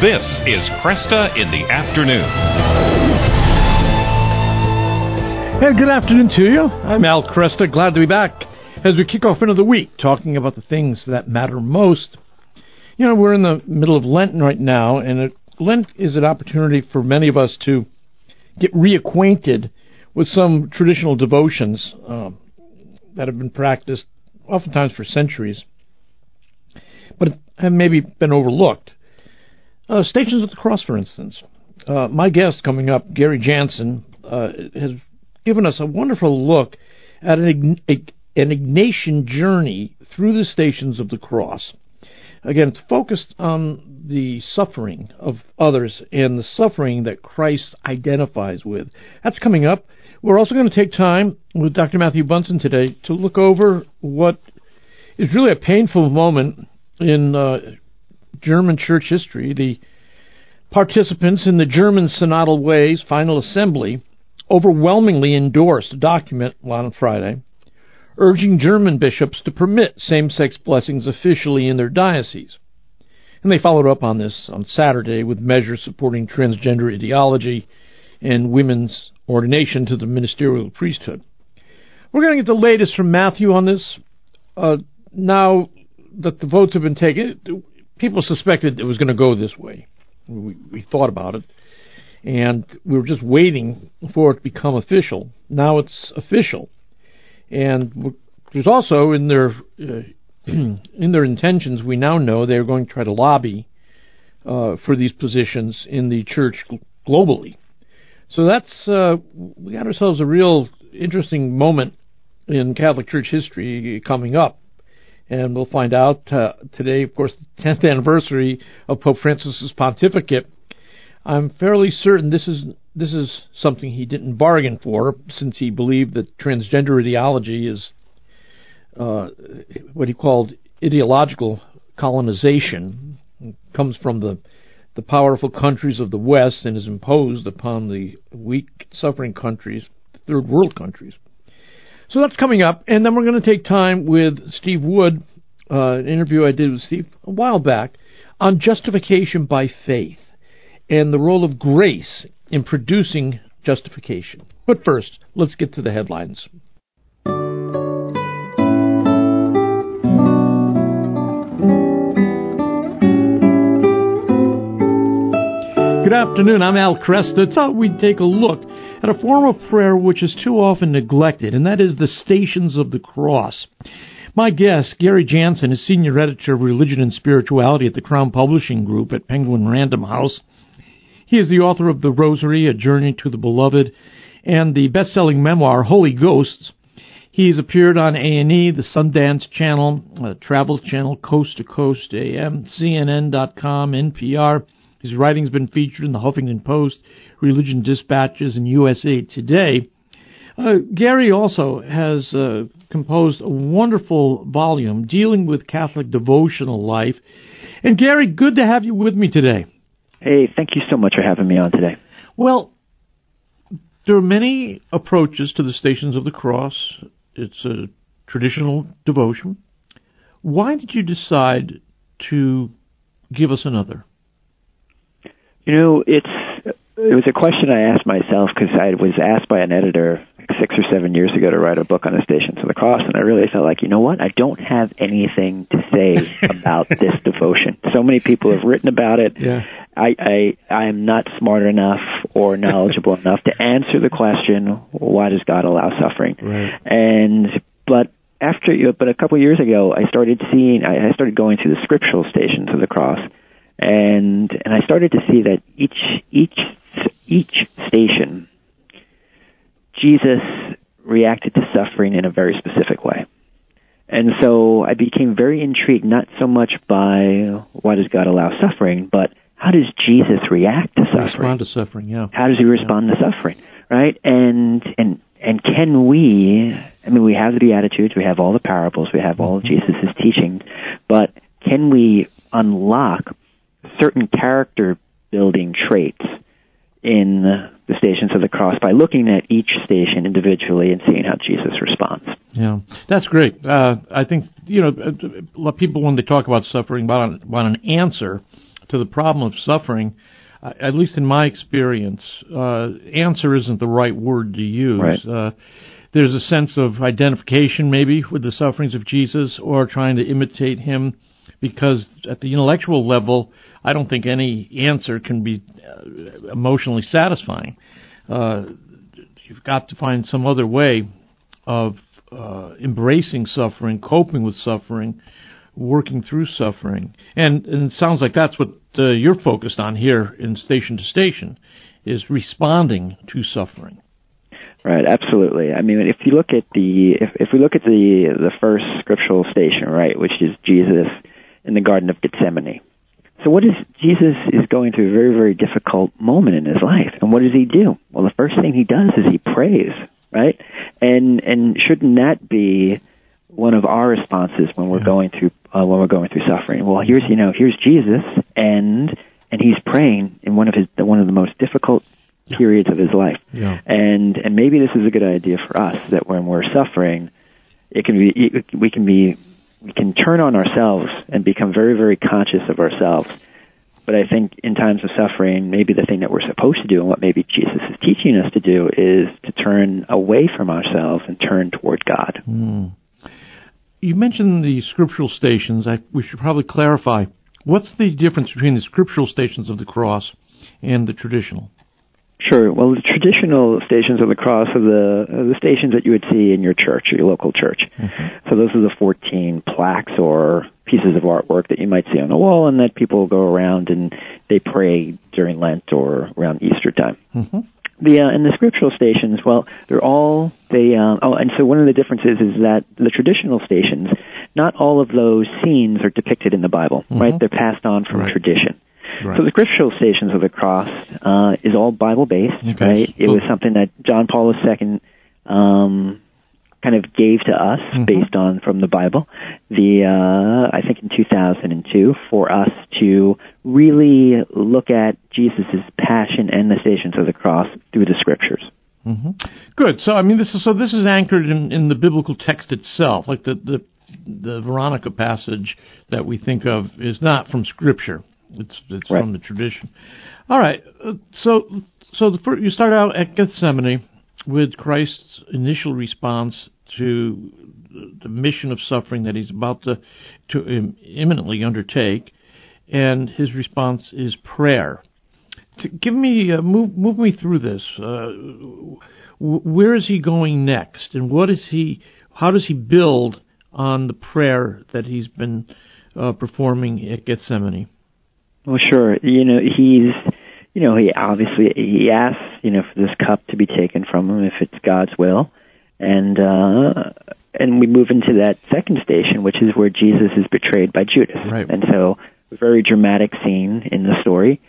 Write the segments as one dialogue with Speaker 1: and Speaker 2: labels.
Speaker 1: This is Kresta in the Afternoon.
Speaker 2: And good afternoon to you. I'm Al Kresta. Glad to be back as we kick off another week talking about the things that matter most. You know, we're in the middle of Lent right now, and it, Lent is an opportunity for many of us to get reacquainted with some traditional devotions um, that have been practiced oftentimes for centuries, but have maybe been overlooked. Uh, Stations of the Cross, for instance. Uh, my guest coming up, Gary Jansen, uh, has given us a wonderful look at an, an Ignatian journey through the Stations of the Cross. Again, it's focused on the suffering of others and the suffering that Christ identifies with. That's coming up. We're also going to take time with Dr. Matthew Bunson today to look over what is really a painful moment in uh, German church history. The participants in the German Synodal Way's final assembly overwhelmingly endorsed a document on Friday urging German bishops to permit same sex blessings officially in their dioceses. And they followed up on this on Saturday with measures supporting transgender ideology and women's ordination to the ministerial priesthood. We're going to get the latest from Matthew on this. Uh, now that the votes have been taken, people suspected it was going to go this way. We, we thought about it, and we were just waiting for it to become official. Now it's official, and there's also in their uh, in their intentions. We now know they're going to try to lobby uh, for these positions in the church globally. So that's uh, we got ourselves a real interesting moment in Catholic Church history coming up, and we'll find out uh, today. Of course, the 10th anniversary of Pope Francis's pontificate. I'm fairly certain this is this is something he didn't bargain for, since he believed that transgender ideology is uh, what he called ideological colonization. It comes from the the powerful countries of the West and is imposed upon the weak, suffering countries, third world countries. So that's coming up, and then we're going to take time with Steve Wood, uh, an interview I did with Steve a while back, on justification by faith and the role of grace in producing justification. But first, let's get to the headlines. Good afternoon. I'm Al Kresta. Thought we'd take a look at a form of prayer which is too often neglected, and that is the Stations of the Cross. My guest, Gary Jansen, is senior editor of religion and spirituality at the Crown Publishing Group at Penguin Random House. He is the author of The Rosary, A Journey to the Beloved, and the best-selling memoir Holy Ghosts. He's appeared on A&E, the Sundance Channel, uh, Travel Channel, Coast to Coast AM, CNN.com, NPR. His writing's been featured in the Huffington Post, Religion Dispatches, and USA Today. Uh, Gary also has uh, composed a wonderful volume dealing with Catholic devotional life. And Gary, good to have you with me today.
Speaker 3: Hey, thank you so much for having me on today.
Speaker 2: Well, there are many approaches to the Stations of the Cross. It's a traditional devotion. Why did you decide to give us another?
Speaker 3: You know, it's it was a question I asked myself because I was asked by an editor six or seven years ago to write a book on the Stations of the Cross, and I really felt like, you know what, I don't have anything to say about this devotion. So many people have written about it.
Speaker 2: Yeah.
Speaker 3: I, I I am not smart enough or knowledgeable enough to answer the question, why does God allow suffering?
Speaker 2: Right.
Speaker 3: And but after but a couple of years ago, I started seeing, I started going through the scriptural Stations of the Cross and and I started to see that each each each station, Jesus reacted to suffering in a very specific way. And so I became very intrigued, not so much by why does God allow suffering, but how does Jesus react to suffering?
Speaker 2: Respond to suffering, yeah.
Speaker 3: How does he respond yeah. to suffering? Right? And and and can we? I mean, we have the Beatitudes, we have all the parables, we have all of mm-hmm. Jesus' teachings, but can we unlock certain character building traits in the stations of the cross by looking at each station individually and seeing how Jesus responds.
Speaker 2: Yeah, that's great. Uh, I think you know people when they talk about suffering want, want an answer to the problem of suffering. Uh, at least in my experience, uh, answer isn't the right word to use.
Speaker 3: Right. Uh,
Speaker 2: there's a sense of identification, maybe, with the sufferings of Jesus, or trying to imitate him, because at the intellectual level, I don't think any answer can be uh, emotionally satisfying. Uh, you've got to find some other way of uh, embracing suffering, coping with suffering, working through suffering, and, and it sounds like that's what uh, you're focused on here in Station to Station, is responding to suffering.
Speaker 3: Right, absolutely. I mean, if you look at the if, if we look at the the first scriptural station, right, which is Jesus in the Garden of Gethsemane, so what is Jesus is going through a very, very difficult moment in his life. And what does he do? Well, the first thing he does is he prays, right? And, and shouldn't that be one of our responses when we're yeah. going through, uh, when we're going through suffering? Well, here's, you know, here's Jesus and, and he's praying in one of his, one of the most difficult periods of his life.
Speaker 2: Yeah.
Speaker 3: And, and maybe this is a good idea for us that when we're suffering, it can be, we can be we can turn on ourselves and become very, very conscious of ourselves. But I think in times of suffering, maybe the thing that we're supposed to do and what maybe Jesus is teaching us to do is to turn away from ourselves and turn toward God.
Speaker 2: Mm. You mentioned the scriptural stations. I, we should probably clarify. What's the difference between the scriptural stations of the cross and the traditional?
Speaker 3: Sure. Well, the traditional stations of the cross are the are the stations that you would see in your church, your local church. Mm-hmm. So those are the 14 plaques or pieces of artwork that you might see on the wall, and that people go around and they pray during Lent or around Easter time.
Speaker 2: Mm-hmm.
Speaker 3: The uh, and the scriptural stations, well, they're all they. Uh, oh, and so one of the differences is that the traditional stations, not all of those scenes are depicted in the Bible, mm-hmm. right? They're passed on from right. tradition.
Speaker 2: Right.
Speaker 3: So the scriptural stations of the cross uh, is all Bible based,
Speaker 2: okay.
Speaker 3: right? It was something that John Paul II um, kind of gave to us
Speaker 2: mm-hmm.
Speaker 3: based on from the Bible. The uh, I think in 2002 for us to really look at Jesus' passion and the stations of the cross through the scriptures.
Speaker 2: Mm-hmm. Good. So I mean, this is so this is anchored in, in the biblical text itself, like the the the Veronica passage that we think of is not from Scripture. It's it's
Speaker 3: right.
Speaker 2: from the tradition. All right. So so the first, you start out at Gethsemane with Christ's initial response to the mission of suffering that he's about to to imminently undertake, and his response is prayer. To give me uh, move move me through this. Uh, where is he going next, and what is he? How does he build on the prayer that he's been uh, performing at Gethsemane?
Speaker 3: Well, sure. You know, he's, you know, he obviously he asks, you know, for this cup to be taken from him if it's God's will, and uh, and we move into that second station, which is where Jesus is betrayed by Judas,
Speaker 2: right.
Speaker 3: and so a very dramatic scene in the story,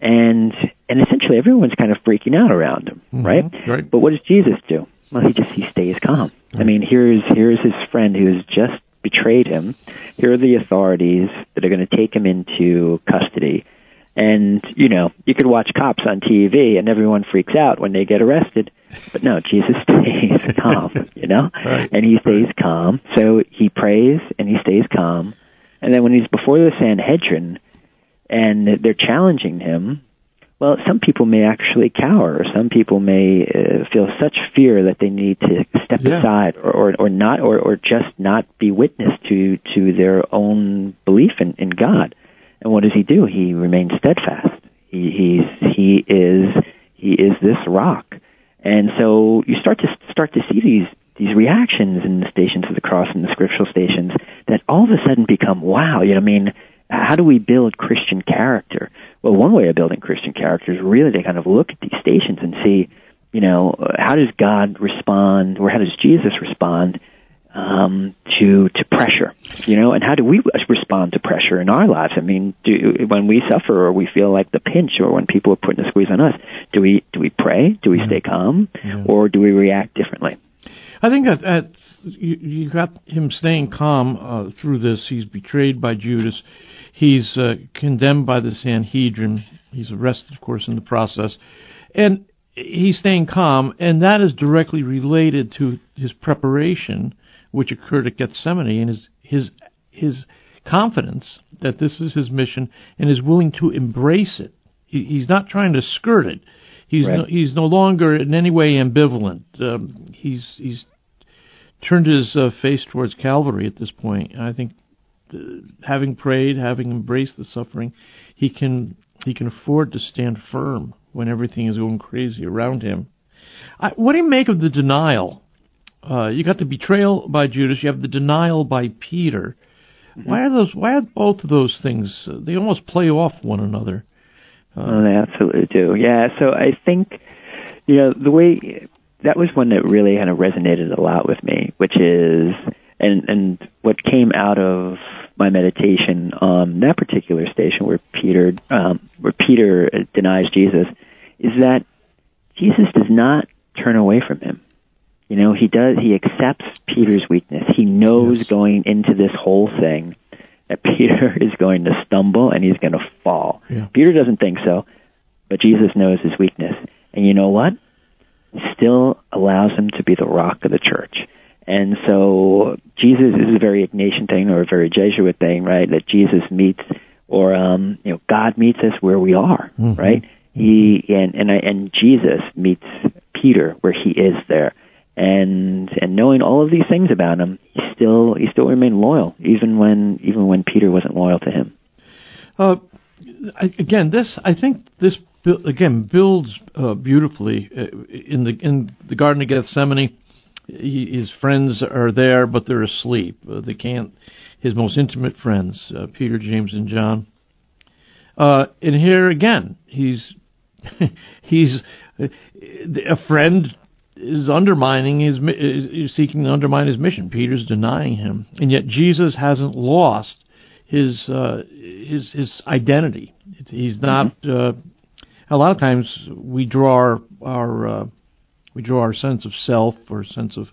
Speaker 3: and and essentially everyone's kind of freaking out around him,
Speaker 2: mm-hmm.
Speaker 3: right?
Speaker 2: Right.
Speaker 3: But what does Jesus do? Well, he just he stays calm.
Speaker 2: Right.
Speaker 3: I mean, here's here's his friend who has just betrayed him. Here are the authorities that are going to take him into custody. And, you know, you could watch cops on TV and everyone freaks out when they get arrested. But no, Jesus stays calm, you know?
Speaker 2: Right.
Speaker 3: And he stays calm. So he prays and he stays calm. And then when he's before the Sanhedrin and they're challenging him, well, some people may actually cower, some people may uh, feel such fear that they need to step
Speaker 2: yeah.
Speaker 3: aside, or, or or not, or or just not be witness to to their own belief in, in God. And what does he do? He remains steadfast. He he's he is he is this rock. And so you start to start to see these these reactions in the stations of the cross and the scriptural stations that all of a sudden become wow. You know, I mean, how do we build Christian character? Well, one way of building Christian character is really to kind of look at these stations and see, you know, how does God respond or how does Jesus respond um, to to pressure, you know, and how do we respond to pressure in our lives? I mean, do when we suffer or we feel like the pinch, or when people are putting a squeeze on us, do we do we pray? Do we mm-hmm. stay calm, yeah. or do we react differently?
Speaker 2: I think that, that you, you got him staying calm uh, through this. He's betrayed by Judas. He's uh, condemned by the Sanhedrin. He's arrested, of course, in the process, and he's staying calm, and that is directly related to his preparation which occurred at Gethsemane, and his his his confidence that this is his mission and is willing to embrace it. He, he's not trying to skirt it. He's right. no, he's no longer in any way ambivalent. Um, he's he's turned his uh, face towards Calvary at this point, and I think having prayed, having embraced the suffering, he can he can afford to stand firm when everything is going crazy around him. I, what do you make of the denial uh, you got the betrayal by Judas. You have the denial by Peter. Mm-hmm. Why are those? Why are both of those things? Uh, they almost play off one another.
Speaker 3: Uh, oh, they absolutely do. Yeah. So I think, you know, the way that was one that really kind of resonated a lot with me, which is, and and what came out of my meditation on that particular station where Peter, um, where Peter denies Jesus, is that Jesus does not turn away from him. You know, he does, he accepts Peter's weakness. He knows yes. going into this whole thing that Peter is going to stumble and he's going to fall. Yeah. Peter doesn't think so, but Jesus knows his weakness. And you know what? He still allows him to be the rock of the church. And so Jesus is a very Ignatian thing or a very Jesuit thing, right? That Jesus meets or um, you know, God meets us where we are, mm-hmm. right? He and and I, and Jesus meets Peter where he is there and and knowing all of these things about him, he still he still remained loyal, even when even when Peter wasn't loyal to him.
Speaker 2: Uh, again, this I think this again builds uh, beautifully uh, in the in the Garden of Gethsemane. He, his friends are there, but they're asleep. Uh, they can't. His most intimate friends, uh, Peter, James, and John. Uh, and here again, he's he's a friend is undermining his is seeking to undermine his mission. Peter's denying him, and yet Jesus hasn't lost his uh, his his identity. He's not. Mm-hmm. Uh, a lot of times we draw our, our uh, we draw our sense of self or sense of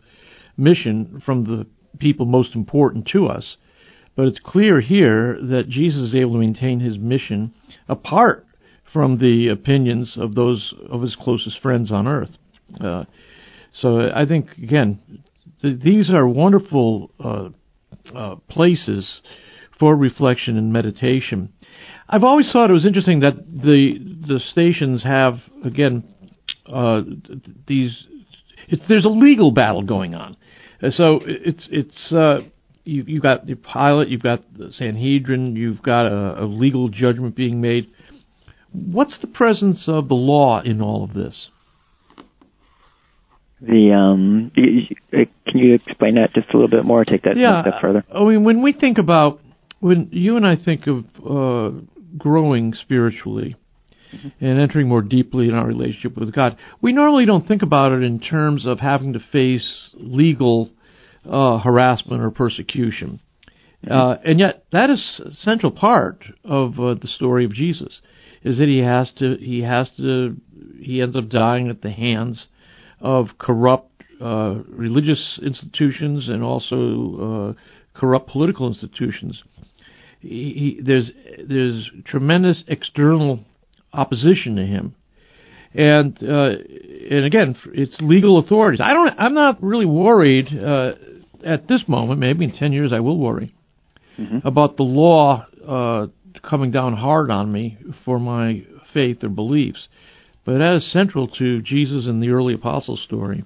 Speaker 2: mission from the people most important to us. But it's clear here that Jesus is able to maintain his mission apart from the opinions of those of his closest friends on earth. Uh, so I think again, th- these are wonderful uh, uh, places for reflection and meditation. I've always thought it was interesting that the the stations have again uh, these. there's a legal battle going on, uh, so it's it's uh, you you got the Pilate, you've got the Sanhedrin, you've got a, a legal judgment being made. What's the presence of the law in all of this?
Speaker 3: the um uh, can you explain that just a little bit more take that
Speaker 2: yeah,
Speaker 3: step further
Speaker 2: i mean when we think about when you and i think of uh growing spiritually mm-hmm. and entering more deeply in our relationship with god we normally don't think about it in terms of having to face legal uh harassment or persecution mm-hmm. uh and yet that is a central part of uh, the story of jesus is that he has to he has to he ends up dying at the hands of corrupt uh, religious institutions and also uh, corrupt political institutions. He, he, there's there's tremendous external opposition to him, and uh, and again, it's legal authorities. I don't. I'm not really worried uh, at this moment. Maybe in ten years, I will worry mm-hmm. about the law uh, coming down hard on me for my faith or beliefs. But that is central to Jesus and the early apostle story.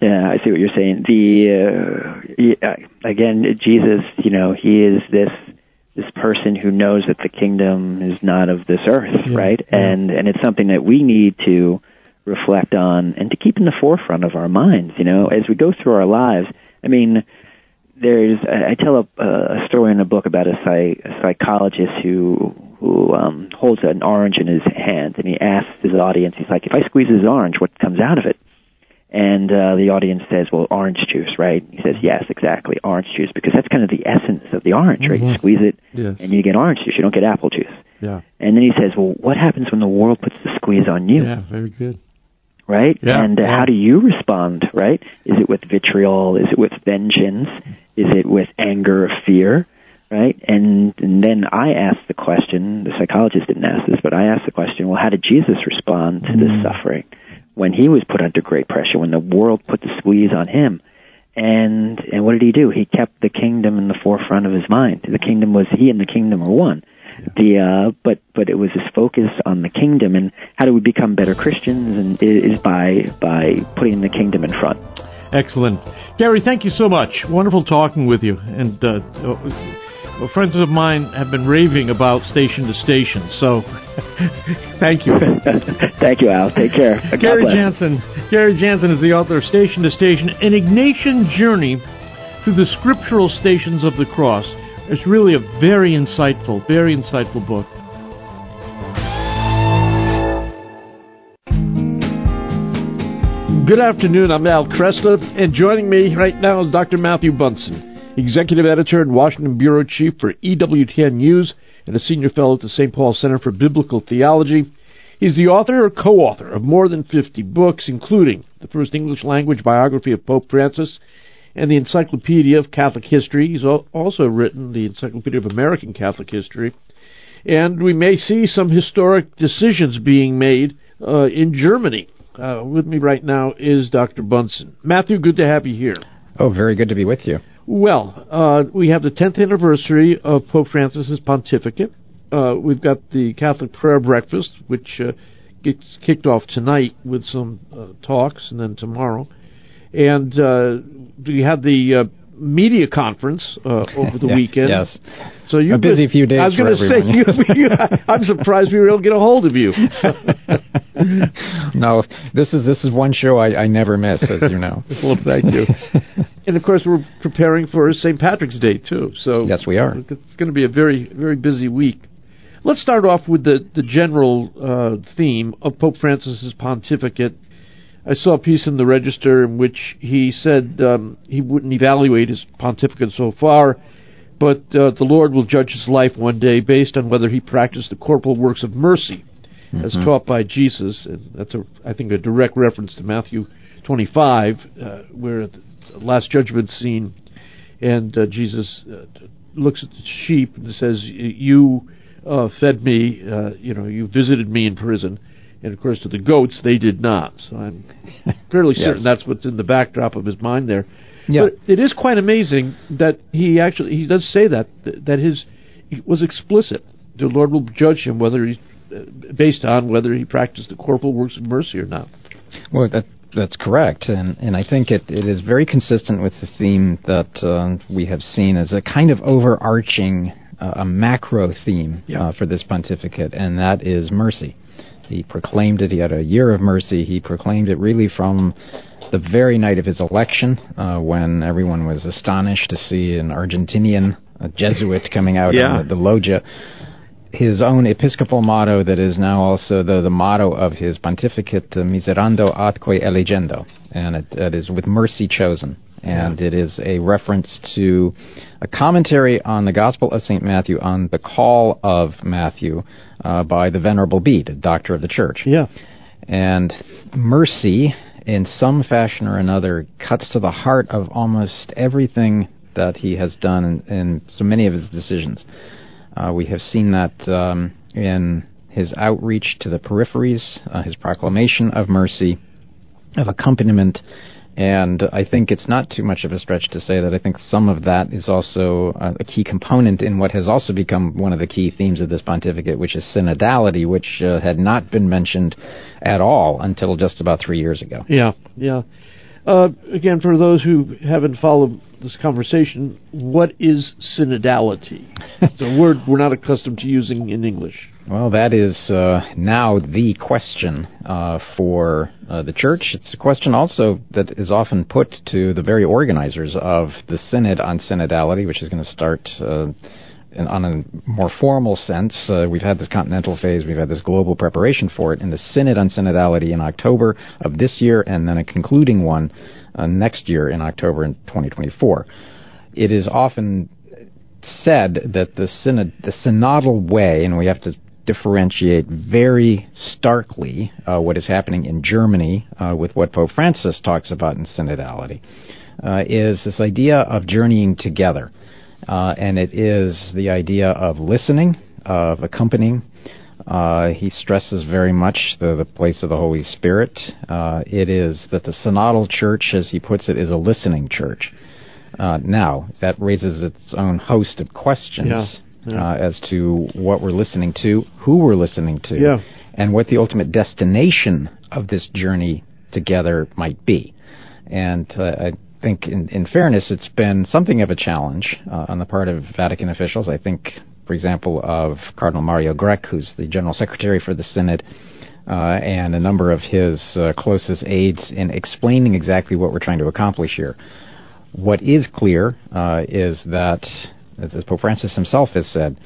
Speaker 3: Yeah, I see what you're saying. The uh, again, Jesus, you know, he is this this person who knows that the kingdom is not of this earth, yeah, right? Yeah. And and it's something that we need to reflect on and to keep in the forefront of our minds. You know, as we go through our lives. I mean, there's I tell a, a story in a book about a, psych, a psychologist who who um, holds an orange in his hand, and he asks his audience, he's like, "If I squeeze this orange, what comes out of it?" And uh, the audience says, "Well, orange juice, right?" He says, "Yes, exactly, orange juice, because that's kind of the essence of the orange, right? You
Speaker 2: Mhm.
Speaker 3: squeeze it,
Speaker 2: Yes.
Speaker 3: and you get orange juice. You don't get apple juice."
Speaker 2: Yeah.
Speaker 3: And then he says, "Well, what happens when the world puts the squeeze on you?"
Speaker 2: Yeah. Very good.
Speaker 3: right?
Speaker 2: Yeah,
Speaker 3: and uh,
Speaker 2: yeah.
Speaker 3: how do you respond, right? Is it with vitriol? Is it with vengeance? Is it with anger or fear? Right? And, and then I asked the question, the psychologist didn't ask this, but I asked the question, well, how did Jesus respond to this
Speaker 2: Mm.
Speaker 3: suffering when he was put under great pressure, when the world put the squeeze on him? And and what did he do? He kept the kingdom in the forefront of his mind. The kingdom was he and the kingdom were one. The uh, but but it was his focus on the kingdom and how do we become better Christians and is by by putting the kingdom in front.
Speaker 2: Excellent. Gary, thank you so much. Wonderful talking with you. And uh, uh, well, friends of mine have been raving about Station to Station, so thank you.
Speaker 3: Thank you, Al. Take care. God
Speaker 2: Gary
Speaker 3: bless.
Speaker 2: Jansen. Gary Jansen is the author of Station to Station, an Ignatian journey through the scriptural stations of the cross. It's really a very insightful, very insightful book. Good afternoon. I'm Al Kresta, and joining me right now is Dr. Matthew Bunson, Executive Editor and Washington Bureau Chief for EWTN News and a Senior Fellow at the St. Paul Center for Biblical Theology. He's the author or co-author of more than 50 books, including the first English language biography of Pope Francis and the Encyclopedia of Catholic History. He's also written the Encyclopedia of American Catholic History. And we may see some historic decisions being made uh, in Germany. Uh, with me right now is Dr. Bunson. Matthew, good to have you here.
Speaker 4: Oh, very good to be with you.
Speaker 2: Well, uh, we have the 10th anniversary of Pope Francis's pontificate. Uh, we've got the Catholic prayer breakfast, which uh, gets kicked off tonight with some uh, talks, and then tomorrow. And uh, we have the uh, media conference uh, over the
Speaker 4: Yeah,
Speaker 2: weekend.
Speaker 4: Yes.
Speaker 2: So you
Speaker 4: A busy few days
Speaker 2: I was going to say, you, you, I'm surprised we were able to get a hold of you.
Speaker 4: no, this is this is one show I, I never miss, as you know.
Speaker 2: well, thank you. And of course, we're preparing for St. Patrick's Day too. So
Speaker 4: Yes, we are.
Speaker 2: It's going to be a very very busy week. Let's start off with the the general uh, theme of Pope Francis's pontificate. I saw a piece in the Register in which he said um, he wouldn't evaluate his pontificate so far, but uh, the Lord will judge his life one day based on whether he practiced the corporal works of mercy as
Speaker 4: Mhm.
Speaker 2: taught by Jesus. And that's, a, I think, a direct reference to Matthew 25, uh, where the Last Judgment scene, and uh, Jesus uh, looks at the sheep and says, "You uh, fed me. Uh, you know, you visited me in prison." And of course, to the goats, they did not. So I'm fairly
Speaker 4: Yes.
Speaker 2: certain that's what's in the backdrop of his mind there.
Speaker 4: Yeah.
Speaker 2: But it is quite amazing that he actually he does say that that his he was explicit. The Lord will judge him whether he's uh, based on whether he practiced the corporal works of mercy or not.
Speaker 4: Well, that that's correct, and and I think it, it is very consistent with the theme that uh, we have seen as a kind of overarching, uh, a macro theme
Speaker 2: Yeah.
Speaker 4: uh, for this pontificate, and that is mercy. He proclaimed it. He had a year of mercy. He proclaimed it really from the very night of his election, uh, when everyone was astonished to see an Argentinian a Jesuit coming out
Speaker 2: Yeah.
Speaker 4: on the, the loggia his own episcopal motto that is now also the, the motto of his pontificate, uh, Miserando atque eligendo, and it, it is with mercy chosen. And it is a reference to a commentary on the Gospel of St. Matthew on the call of Matthew uh, by the Venerable Bede, a doctor of the church.
Speaker 2: Yeah.
Speaker 4: And mercy, in some fashion or another, cuts to the heart of almost everything that he has done in, in so many of his decisions. Uh, we have seen that um, in his outreach to the peripheries, uh, his proclamation of mercy, of accompaniment, and I think it's not too much of a stretch to say that I think some of that is also uh, a key component in what has also become one of the key themes of this pontificate, which is synodality, which uh, had not been mentioned at all until just about three years ago.
Speaker 2: Yeah, yeah. Uh, again, for those who haven't followed this conversation, what is synodality? it's a word we're not accustomed to using in English.
Speaker 4: Well, that is uh, now the question uh, for uh, the church. It's a question also that is often put to the very organizers of the Synod on Synodality, which is going to start uh, in, on a more formal sense, uh, we've had this continental phase, we've had this global preparation for it, and the Synod on Synodality in October of this year, and then a concluding one uh, next year in October in 2024. It is often said that the synod, the synodal way, and we have to differentiate very starkly uh, what is happening in Germany uh, with what Pope Francis talks about in synodality, uh, is this idea of journeying together. Uh, and it is the idea of listening, of accompanying. Uh, he stresses very much the, the place of the Holy Spirit. Uh, it is that the synodal church, as he puts it, is a listening church. now, that raises its own host of questions.
Speaker 2: Yeah yeah.
Speaker 4: uh, as to what we're listening to, who we're listening to,
Speaker 2: yeah.
Speaker 4: and what the ultimate destination of this journey together might be. And uh, I think, in, in, fairness, it's been something of a challenge uh, on the part of Vatican officials. I think, for example, of Cardinal Mario Grech, who's the General Secretary for the Synod. Uh, and a number of his uh, closest aides in explaining exactly what we're trying to accomplish here. What is clear uh, is that as Pope Francis himself has said,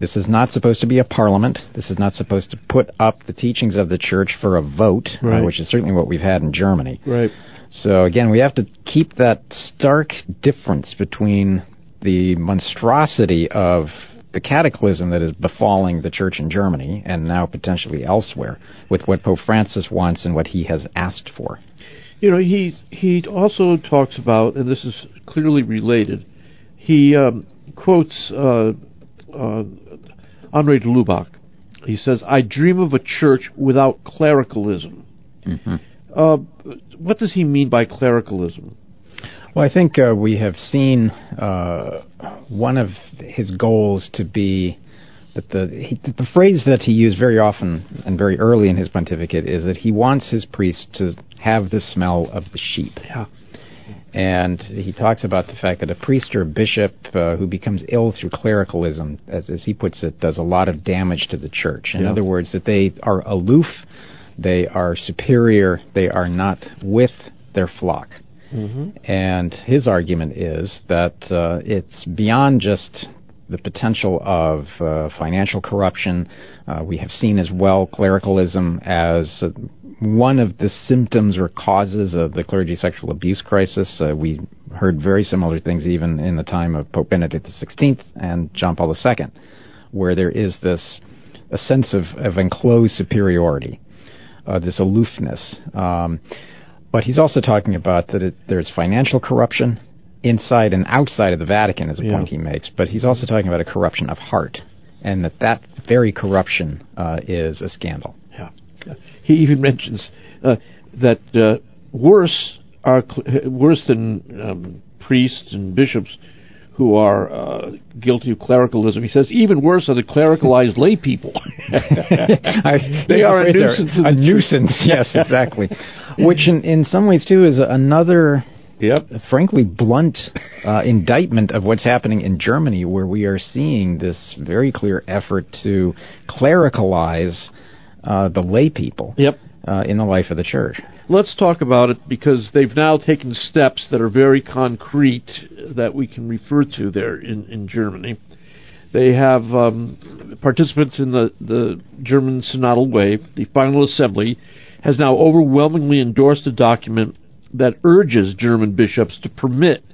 Speaker 4: this is not supposed to be a parliament. This is not supposed to put up the teachings of the church for a vote, uh,
Speaker 2: right.
Speaker 4: uh, which is certainly what we've had in Germany.
Speaker 2: Right.
Speaker 4: So again, we have to keep that stark difference between the monstrosity of the cataclysm that is befalling the church in Germany and now potentially elsewhere with what Pope Francis wants and what he has asked for.
Speaker 2: You know, he he also talks about, and this is clearly related. He um, quotes uh, uh, Henri de Lubac. He says, "I dream of a church without clericalism."
Speaker 4: Mm-hmm.
Speaker 2: Uh, what does he mean by clericalism?
Speaker 4: Well, I think uh, we have seen uh, one of his goals to be that the he, the phrase that he used very often and very early in his pontificate is that he wants his priests to have the smell of the sheep.
Speaker 2: Yeah.
Speaker 4: And he talks about the fact that a priest or bishop uh, who becomes ill through clericalism, as, as, he puts it, does a lot of damage to the church. In
Speaker 2: yeah.
Speaker 4: other words, that they are aloof, they are superior, they are not with their flock.
Speaker 2: Mm-hmm.
Speaker 4: And his argument is that uh, it's beyond just the potential of uh, financial corruption. Uh, we have seen as well clericalism as one of the symptoms or causes of the clergy sexual abuse crisis. Uh, we heard very similar things even in the time of Pope Benedict XVI and John Paul II, where there is this a sense of, of enclosed superiority, uh, this aloofness. Um, but he's also talking about that it, there's financial corruption inside and outside of the Vatican, is a
Speaker 2: yeah.
Speaker 4: point he makes. But he's also talking about a corruption of heart, and that that very corruption uh, is a scandal.
Speaker 2: Yeah. He even mentions uh, that uh, worse are cl- worse than um, priests and bishops who are uh, guilty of clericalism. He says even worse are the clericalized lay people.
Speaker 4: I,
Speaker 2: they are a nuisance.
Speaker 4: A nuisance, yes, exactly. Which, in, in some ways, too, is another
Speaker 2: Yep.
Speaker 4: frankly blunt uh, indictment of what's happening in Germany, where we are seeing this very clear effort to clericalize uh, the lay people
Speaker 2: yep.
Speaker 4: uh, in the life of the church.
Speaker 2: Let's talk about it because they've now taken steps that are very concrete that we can refer to there in, in Germany. They have um, participants in the, the German Synodal Way. The Final Assembly has now overwhelmingly endorsed a document that urges German bishops to permit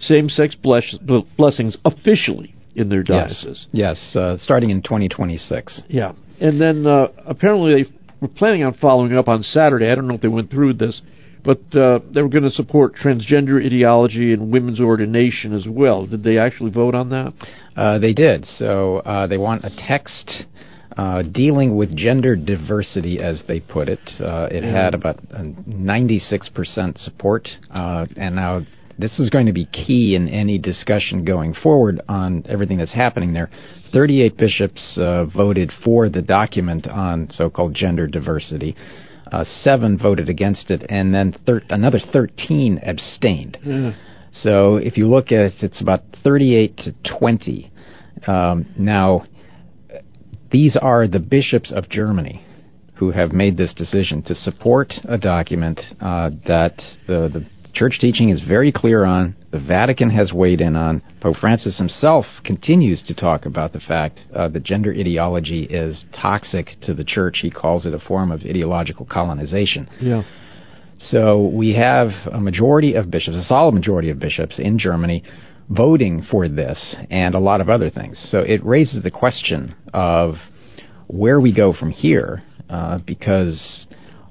Speaker 2: same-sex bless- blessings officially in their dioceses.
Speaker 4: Yes, yes uh, starting in 2026.
Speaker 2: Yeah, and then uh, apparently they were planning on following up on Saturday. I don't know if they went through this, but uh, they were going to support transgender ideology and women's ordination as well. Did they actually vote on that?
Speaker 4: Uh, they did. So uh, they want a text dealing with gender diversity, as they put it. Uh, it had about uh, 96% support, uh, and now this is going to be key in any discussion going forward on everything that's happening there. 38 bishops uh, voted for the document on so-called gender diversity. Uh, seven voted against it, and then thir- another 13 abstained.
Speaker 2: Yeah.
Speaker 4: So if you look at it, it's about 38 to 20. Um, now, these are the bishops of Germany who have made this decision to support a document uh, that the, the church teaching is very clear on the Vatican has weighed in on. Pope Francis himself continues to talk about the fact uh, that gender ideology is toxic to the church. He calls it a form of ideological colonization.
Speaker 2: Yeah.
Speaker 4: So we have a majority of bishops, a solid majority of bishops in Germany voting for this and a lot of other things. So it raises the question of where we go from here, uh, because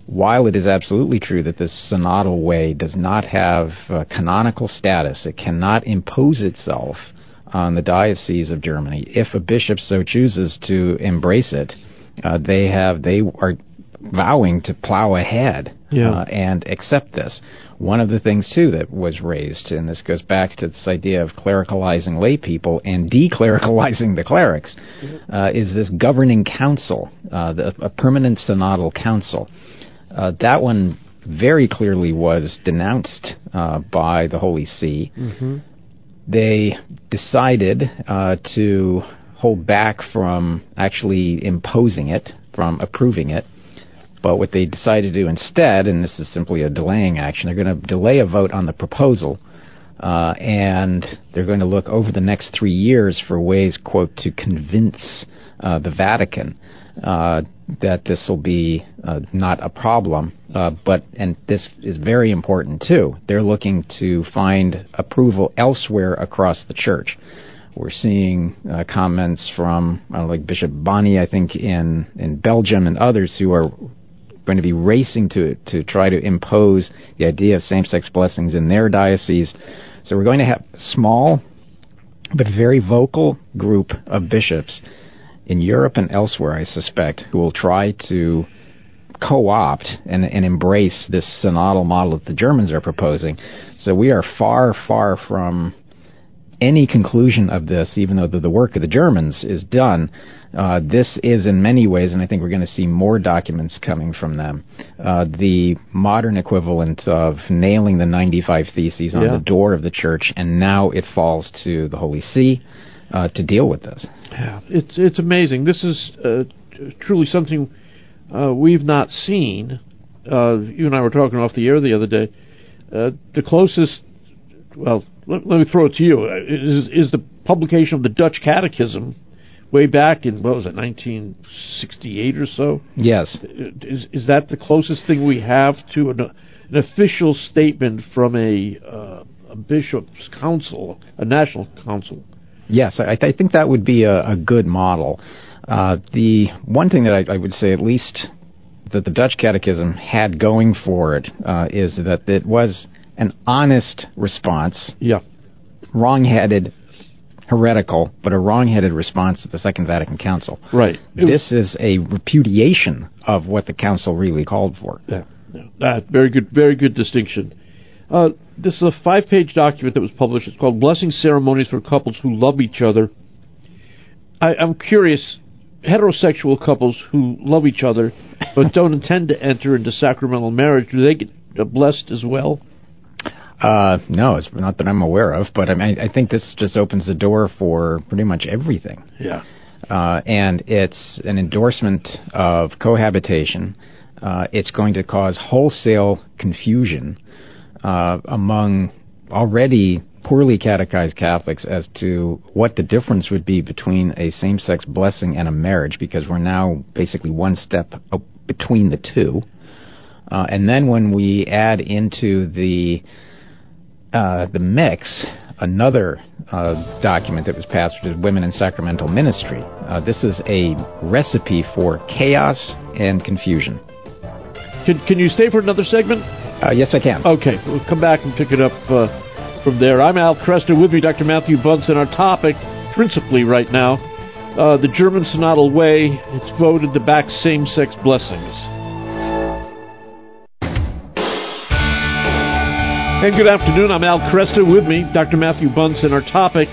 Speaker 4: while it is absolutely true that this synodal way does not have uh, canonical status, it cannot impose itself on the diocese of Germany. If a bishop so chooses to embrace it, uh, they have they are vowing to plow ahead
Speaker 2: yeah.
Speaker 4: uh, and accept this. One of the things too that was raised, and this goes back to this idea of clericalizing lay people and declericalizing the clerics, uh, is this governing council, uh, the, a permanent synodal council. Uh, that one very clearly was denounced uh, by the Holy See.
Speaker 2: Mm-hmm.
Speaker 4: They decided uh, to hold back from actually imposing it, from approving it. But what they decided to do instead, and this is simply a delaying action, they're going to delay a vote on the proposal, uh, and they're going to look over the next three years for ways, quote, to convince uh, the Vatican uh, that this will be uh, not a problem. Uh, but and this is very important too. They're looking to find approval elsewhere across the church. We're seeing uh, comments from like Bishop Bonny, I think in in Belgium, and others who are going to be racing to to try to impose the idea of same-sex blessings in their diocese. So we're going to have small but very vocal group of bishops in Europe and elsewhere, I suspect, who will try to co-opt and, and embrace this synodal model that the Germans are proposing. So we are far, far from any conclusion of this, even though the, the work of the Germans is done. Uh, this is, in many ways, and I think we're going to see more documents coming from them, uh, the modern equivalent of nailing the 95 Theses on
Speaker 2: Yeah.
Speaker 4: the door of the church, and now it falls to the Holy See uh, to deal with this.
Speaker 2: Yeah, it's it's amazing. This is uh, t- truly something uh, we've not seen. Uh, you and I were talking off the air the other day. Uh, the closest, well, let, let me throw it to you. Is, is the publication of the Dutch Catechism way back in what was it, 1968 or so?
Speaker 4: Yes.
Speaker 2: Is is that the closest thing we have to an, an official statement from a uh, a bishop's council, a national council?
Speaker 4: Yes, I, I think that would be a, a good model. Uh, the one thing that I, I would say, at least that the Dutch Catechism had going for it, uh, is that it was an honest response,
Speaker 2: Yeah.
Speaker 4: wrong-headed, heretical, but a wrong-headed response to the Second Vatican Council.
Speaker 2: Right.
Speaker 4: This is a repudiation of what the council really called for.
Speaker 2: Yeah, yeah. Ah, very good, very good distinction. Uh, this is a five-page document that was published. It's called "Blessing Ceremonies for Couples Who Love Each Other." I, I'm curious, heterosexual couples who love each other but don't intend to enter into sacramental marriage, do they get uh, blessed as well?
Speaker 4: Uh, no, it's not that I'm aware of, but I mean, I think this just opens the door for pretty much everything.
Speaker 2: Yeah.
Speaker 4: uh, and it's an endorsement of cohabitation. Uh, it's going to cause wholesale confusion uh, among already poorly catechized Catholics as to what the difference would be between a same-sex blessing and a marriage, because we're now basically one step between the two. Uh, and then when we add into the the mix another uh, document that was passed, which is Women in Sacramental Ministry. Uh, this is a recipe for chaos and confusion.
Speaker 2: Can Can you stay for another segment?
Speaker 4: Uh, yes, I can.
Speaker 2: Okay, we'll come back and pick it up uh, from there. I'm Al Kresta. With me, Dr. Matthew Bunson. Our topic, principally right now, uh, the German Synodal Way. It's voted to back same-sex blessings. And good afternoon. I'm Al Kresta. With me, Dr. Matthew Bunson. Our topic.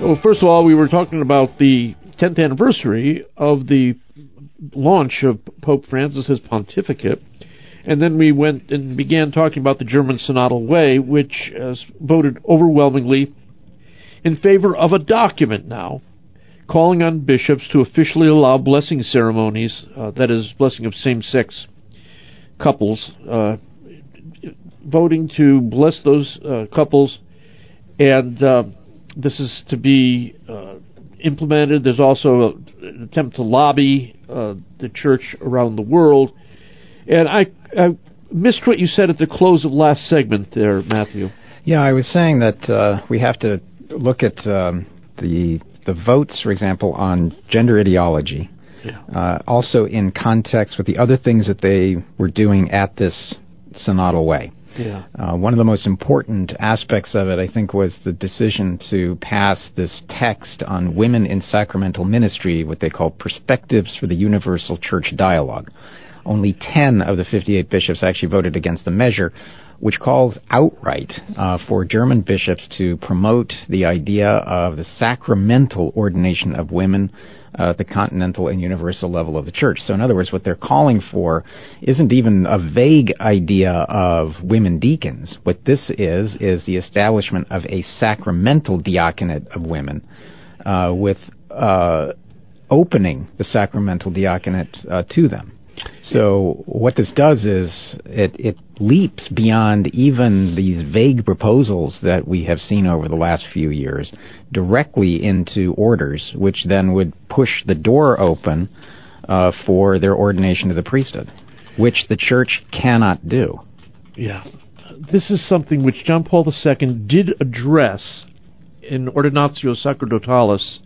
Speaker 2: Well, first of all, we were talking about the 10th anniversary of the launch of Pope Francis's pontificate. And then we went and began talking about the German Synodal Way, which has voted overwhelmingly in favor of a document now calling on bishops to officially allow blessing ceremonies, uh, that is, blessing of same sex couples, uh, voting to bless those uh, couples and uh, this is to be uh, implemented. There's also an attempt to lobby uh, the church around the world. And I, I missed what you said at the close of last segment there, Matthew.
Speaker 4: Yeah, I was saying that uh, we have to look at um, the the votes, for example, on gender ideology,
Speaker 2: Yeah.
Speaker 4: uh, also in context with the other things that they were doing at this synodal way.
Speaker 2: Yeah.
Speaker 4: Uh, one of the most important aspects of it, I think, was the decision to pass this text on women in sacramental ministry, what they call Perspectives for the Universal Church Dialogue. Only 10 of the 58 bishops actually voted against the measure, which calls outright uh, for German bishops to promote the idea of the sacramental ordination of women at the continental and universal level of the church. So, in other words, what they're calling for isn't even a vague idea of women deacons. What this is, is the establishment of a sacramental diaconate of women uh, with uh, opening the sacramental diaconate uh, to them. So what this does is it, it leaps beyond even these vague proposals that we have seen over the last few years directly into orders, which then would push the door open uh, for their ordination to the priesthood, which the church cannot do.
Speaker 2: Yeah. This is something which John Paul II did address in Ordinatio Sacerdotalis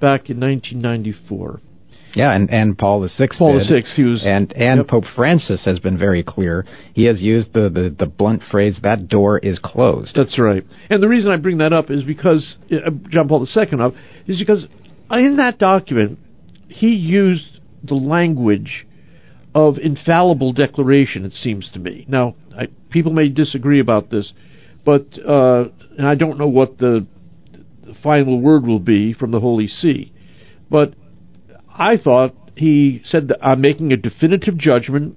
Speaker 2: back in 1994.
Speaker 4: Yeah, and, and Paul the Sixth.
Speaker 2: Paul the. Sixth, he was-
Speaker 4: and and
Speaker 2: yep.
Speaker 4: Pope Francis has been very clear. He has used the, the, the blunt phrase that door is closed.
Speaker 2: That's right. And the reason I bring that up is because uh, John Paul II up is because in that document he used the language of infallible declaration. It seems to me. Now, I, people may disagree about this, but uh, and I don't know what the, the final word will be from the Holy See, but I thought he said that I'm making a definitive judgment.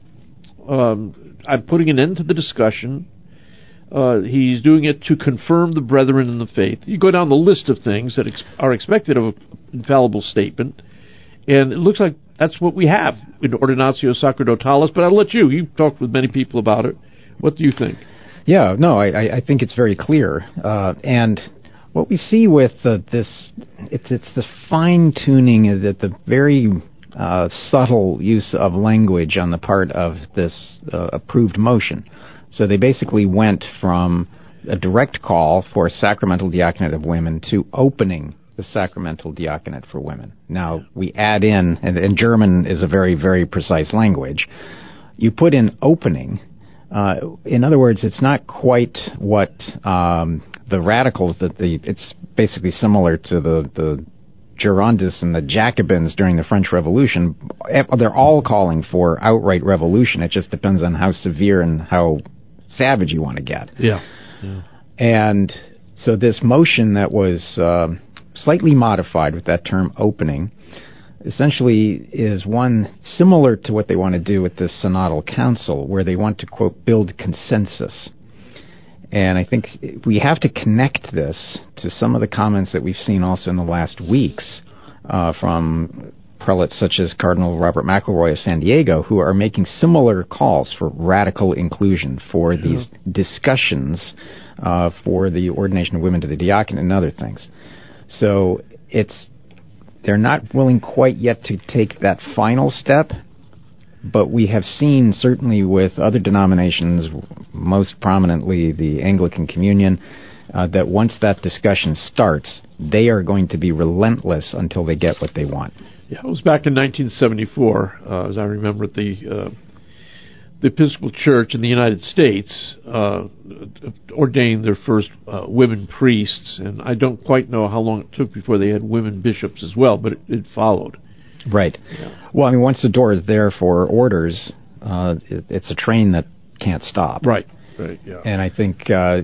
Speaker 2: Um, I'm putting an end to the discussion. Uh, he's doing it to confirm the brethren in the faith. You go down the list of things that ex- are expected of an infallible statement, and it looks like that's what we have in Ordinatio Sacerdotalis. But I'll let you. You've talked with many people about it. What do you think?
Speaker 4: Yeah, no, I, I- think it's very clear. Uh, and what we see with uh, this, it's, it's the fine tuning, that the very uh, subtle use of language on the part of this uh, approved motion. So they basically went from a direct call for a sacramental diaconate of women to opening the sacramental diaconate for women. Now we add in, and, and German is a very, very precise language. You put in opening, uh, in other words, it's not quite what um, the radicals that the. It's basically similar to the the Girondists and the Jacobins during the French Revolution. Eh, They're all calling for outright revolution. It just depends on how severe and how savage you want to get.
Speaker 2: Yeah.
Speaker 4: And so this motion that was um slightly modified with that term opening essentially is one similar to what they want to do with this synodal council, where they want to, quote, build consensus. And I think we have to connect this to some of the comments that we've seen also in the last weeks uh, from prelates such as Cardinal Robert McElroy of San Diego, who are making similar calls for radical inclusion, for these discussions uh, for the ordination of women to the diaconate and other things. So it's they're not willing quite yet to take that final step, but we have seen certainly with other denominations, most prominently the Anglican Communion, uh, that once that discussion starts, they are going to be relentless until they get what they want.
Speaker 2: Yeah, it was back in 1974, uh, as I remember, the uh, the Episcopal Church in the United States uh, ordained their first uh, women priests, and I don't quite know how long it took before they had women bishops as well, but it, it followed.
Speaker 4: Right. Well, I mean, once the door is there for orders, uh, it, it's a train that can't stop.
Speaker 2: Right. Right. Yeah.
Speaker 4: And I think uh,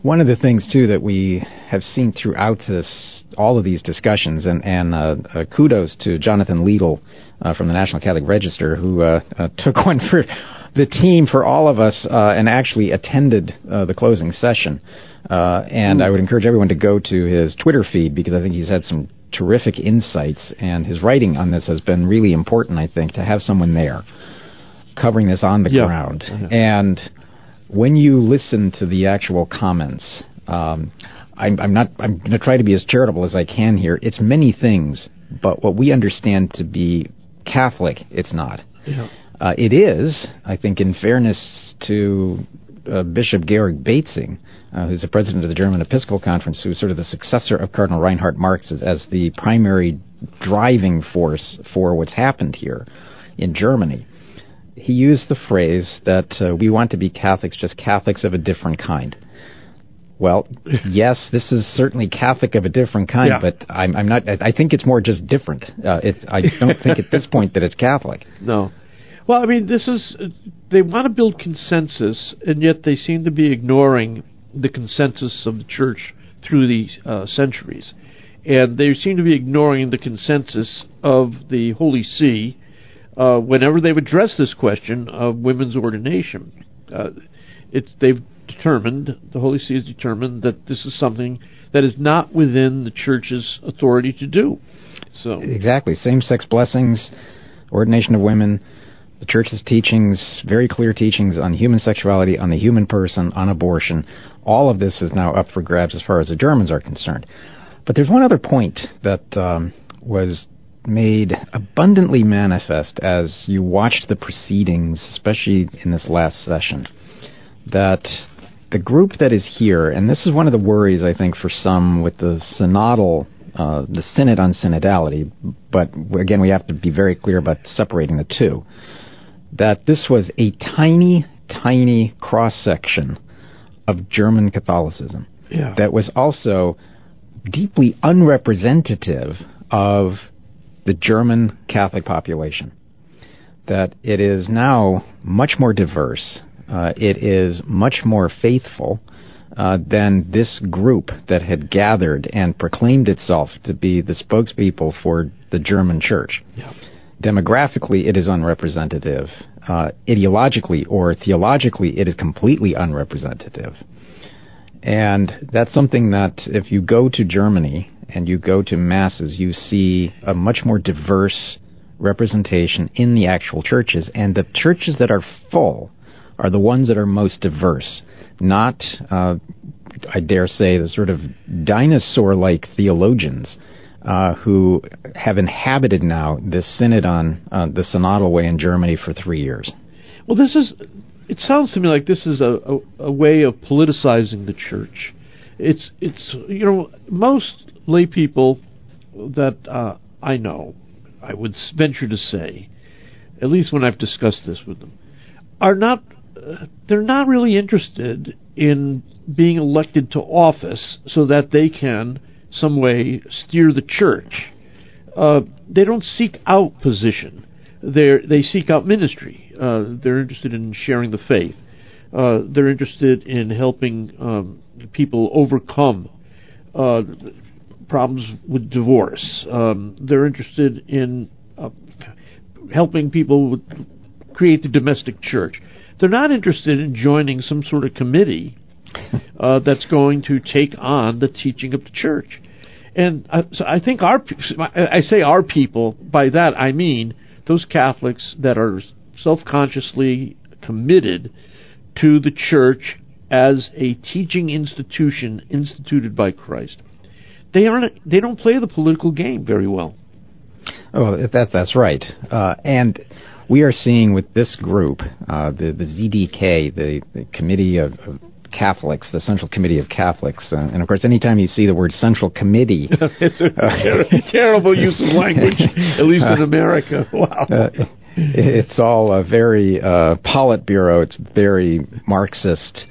Speaker 4: one of the things too that we have seen throughout this, all of these discussions, and, and uh, uh, kudos to Jonathan Liedl uh, from the National Catholic Register, who uh, uh, took one for the team for all of us uh, and actually attended uh, the closing session. Uh, and I would encourage everyone to go to his Twitter feed because I think he's had some terrific insights, and his writing on this has been really important. I think to have someone there covering this on the
Speaker 2: Yeah.
Speaker 4: ground
Speaker 2: Yeah.
Speaker 4: and when you listen to the actual comments, um, I'm, I'm not. I'm going to try to be as charitable as I can here. It's many things, but what we understand to be Catholic, it's not.
Speaker 2: Yeah.
Speaker 4: Uh, it is, I think, in fairness to uh, Bishop Georg Bätzing, uh, who's the president of the German Episcopal Conference, who's sort of the successor of Cardinal Reinhard Marx as, as the primary driving force for what's happened here in Germany. He used the phrase that uh, we want to be Catholics, just Catholics of a different kind. Well, yes, this is certainly Catholic of a different kind,
Speaker 2: Yeah.
Speaker 4: but I'm, I'm not. I think it's more just different. Uh, it, I don't think at this point that it's Catholic.
Speaker 2: No. Well, I mean, this is they want to build consensus, and yet they seem to be ignoring the consensus of the church through the uh, centuries, and they seem to be ignoring the consensus of the Holy See uh, whenever they've addressed this question of women's ordination. Uh, it's they've determined the Holy See has determined that this is something that is not within the church's authority to do. So
Speaker 4: Exactly. Same sex blessings, ordination of women, the church's teachings, very clear teachings on human sexuality, on the human person, on abortion. All of this is now up for grabs as far as the Germans are concerned. But there's one other point that um, was made abundantly manifest as you watched the proceedings, especially in this last session, that the group that is here, and this is one of the worries I think for some with the synodal, uh, the synod on synodality, but again we have to be very clear about separating the two, that this was a tiny, tiny cross section of German Catholicism
Speaker 2: yeah,
Speaker 4: that was also deeply unrepresentative of the German Catholic population. That it is now much more diverse, uh, it is much more faithful uh, than this group that had gathered and proclaimed itself to be the spokespeople for the German church.
Speaker 2: Yeah.
Speaker 4: Demographically, it is unrepresentative. Uh, ideologically or theologically, it is completely unrepresentative. And that's something that if you go to Germany and you go to masses, you see a much more diverse representation in the actual churches. And the churches that are full are the ones that are most diverse, not, uh, I dare say, the sort of dinosaur like theologians. Uh, who have inhabited now this synod on uh, the synodal way in Germany for three years.
Speaker 2: Well, this is. It sounds to me like this is a, a, a way of politicizing the church. It's it's you know most lay people that uh, I know, I would venture to say, at least when I've discussed this with them, are not. Uh, they're not really interested in being elected to office so that they can some way steer the church. Uh, they don't seek out position. They they seek out ministry. Uh, they're interested in sharing the faith. Uh, they're interested in helping um, people overcome uh, problems with divorce. Um, they're interested in uh, helping people create the domestic church. They're not interested in joining some sort of committee uh, that's going to take on the teaching of the church. And I, so I think our, I say our people, by that I mean those Catholics that are self-consciously committed to the church as a teaching institution instituted by Christ. They aren't, they don't play the political game very well.
Speaker 4: Oh, that that's right. Uh, and we are seeing with this group, uh, the the ZDK, the, the Committee of, of Catholics, the Central Committee of Catholics, uh, and of course, anytime you see the word Central Committee,
Speaker 2: it's a ter- terrible use of language, at least in America. Wow.
Speaker 4: uh, it's all a very uh, Politburo. It's very Marxist.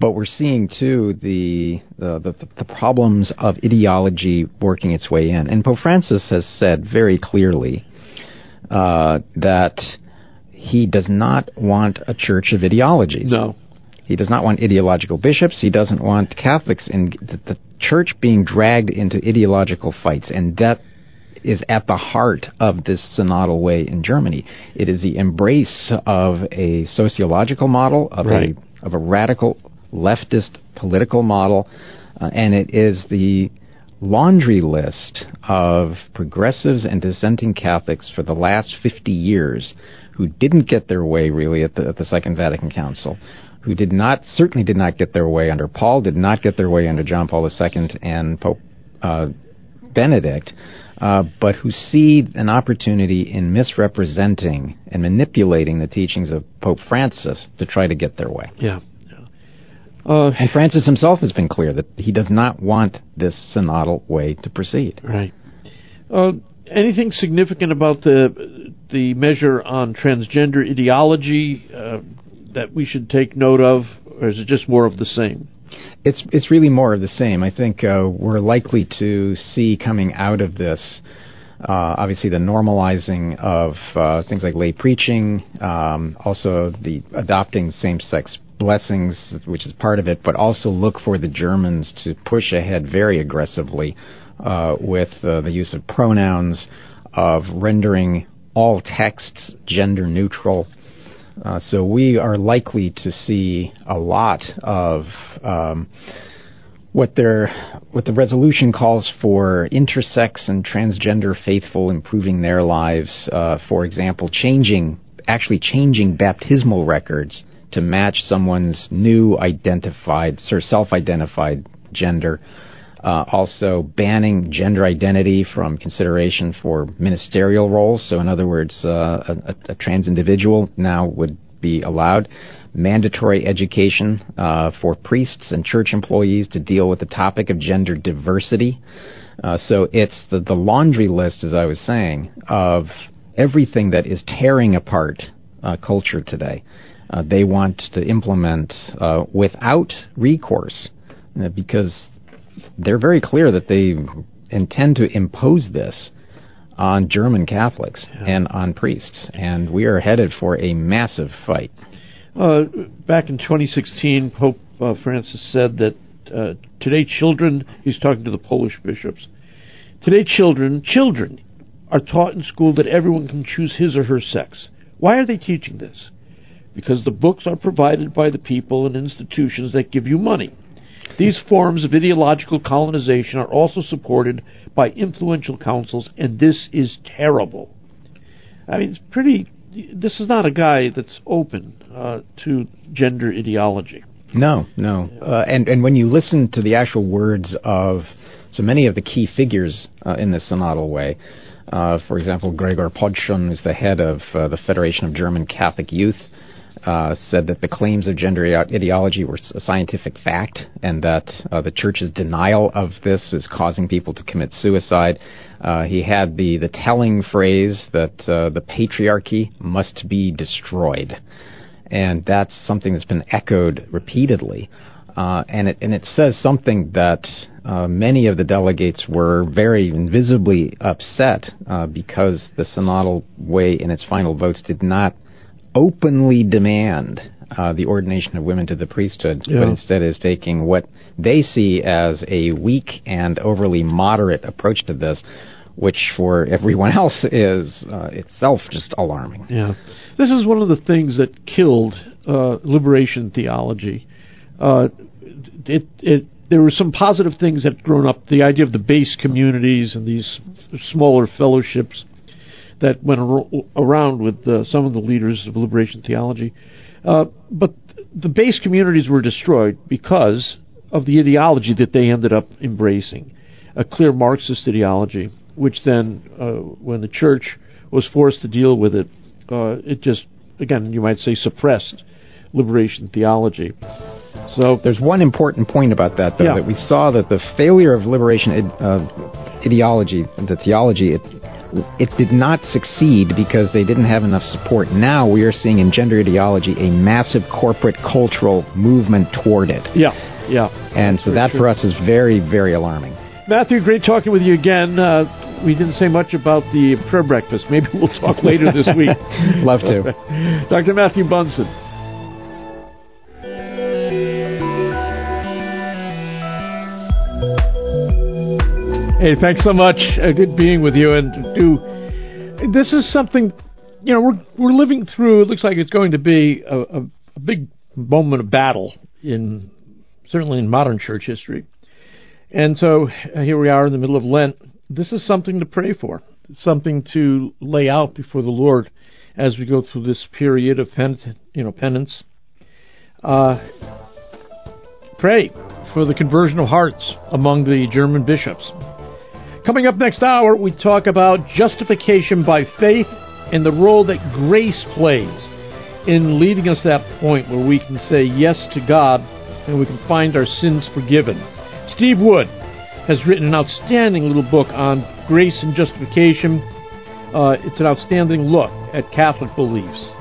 Speaker 4: But we're seeing too the, the the the problems of ideology working its way in, and Pope Francis has said very clearly uh, that he does not want a church of ideologies.
Speaker 2: no.
Speaker 4: He does not want ideological bishops. He doesn't want Catholics in the, the church being dragged into ideological fights, and that is at the heart of this synodal way in Germany. It is the embrace of a sociological model of
Speaker 2: Right.
Speaker 4: a of a radical leftist political model, uh, and it is the laundry list of progressives and dissenting Catholics for the last 50 years who didn't get their way really at the, at the Second Vatican Council, who did not, certainly did not get their way under Paul, did not get their way under John Paul II and Pope uh, Benedict, uh, but who see an opportunity in misrepresenting and manipulating the teachings of Pope Francis to try to get their way.
Speaker 2: Yeah. Uh,
Speaker 4: and Francis himself has been clear that he does not want this synodal way to proceed.
Speaker 2: Right. Uh, anything significant about the the measure on transgender ideology uh, that we should take note of, or is it just more of the same?
Speaker 4: It's it's really more of the same. I think uh, we're likely to see coming out of this. Uh, obviously, the normalizing of uh, things like lay preaching, um, also the adopting same-sex blessings, which is part of it, but also look for the Germans to push ahead very aggressively uh, with uh, the use of pronouns, of rendering all texts gender neutral. Uh, so we are likely to see a lot of um, what their what the resolution calls for intersex and transgender faithful improving their lives. Uh, for example, changing actually changing baptismal records to match someone's new identified, or self-identified gender. Uh, also, banning gender identity from consideration for ministerial roles. So, in other words, uh, a, a, trans individual now would be allowed. Mandatory education uh, for priests and church employees to deal with the topic of gender diversity. Uh, so, it's the, the laundry list, as I was saying, of everything that is tearing apart uh, culture today uh, they want to implement uh, without recourse uh, because they're very clear that they intend to impose this on German Catholics yeah. and on priests, and we are headed for a massive fight.
Speaker 2: Uh, back in 2016, Pope uh, Francis said that uh, today children, he's talking to the Polish bishops, today children, children are taught in school that everyone can choose his or her sex. Why are they teaching this? Because the books are provided by the people and institutions that give you money. These forms of ideological colonization are also supported by influential councils, and this is terrible. I mean, it's pretty. This is not a guy that's open uh, to gender ideology.
Speaker 4: No, no. Uh, and and when you listen to the actual words of so many of the key figures uh, in the synodal way, uh, for example, Gregor Podschun is the head of uh, the Federation of German Catholic Youth said that the claims of gender ideology were a scientific fact and that uh, the church's denial of this is causing people to commit suicide. Uh, he had the, the telling phrase that uh, the patriarchy must be destroyed. And that's something that's been echoed repeatedly. Uh, and it and it says something that uh, many of the delegates were very invisibly upset uh, because the synodal way in its final votes did not openly demand uh, the ordination of women to the priesthood, yeah. but instead is taking what they see as a weak and overly moderate approach to this, which for everyone else is uh, itself just alarming.
Speaker 2: Yeah, this is one of the things that killed uh, liberation theology. Uh, it, it, there were some positive things that had grown up. The idea of the base communities and these smaller fellowships that went ar- around with uh, some of the leaders of liberation theology. Uh, but the base communities were destroyed because of the ideology that they ended up embracing, a clear Marxist ideology, which then, uh, when the church was forced to deal with it, uh, it just, again, you might say, suppressed liberation theology.
Speaker 4: So there's one important point about that, though, yeah. that we saw that the failure of liberation uh, ideology, the theology, it it did not succeed because they didn't have enough support. Now we are seeing in gender ideology a massive corporate cultural movement toward it.
Speaker 2: Yeah, yeah.
Speaker 4: And so that true. for us is very, very alarming.
Speaker 2: Matthew, great talking with you again. Uh, we didn't say much about the prayer breakfast. Maybe we'll talk later this week.
Speaker 4: Love to.
Speaker 2: Dr. Matthew Bunson. Hey, thanks so much. Uh, good being with you. And do this is something you know we're we're living through. It looks like it's going to be a, a, a big moment of battle in certainly in modern church history. And so uh, here we are in the middle of Lent. This is something to pray for, something to lay out before the Lord as we go through this period of pen, you know, penance. Uh, pray for the conversion of hearts among the German bishops. Coming up next hour, we talk about justification by faith and the role that grace plays in leading us to that point where we can say yes to God and we can find our sins forgiven. Steve Wood has written an outstanding little book on grace and justification. Uh, it's an outstanding look at Catholic beliefs.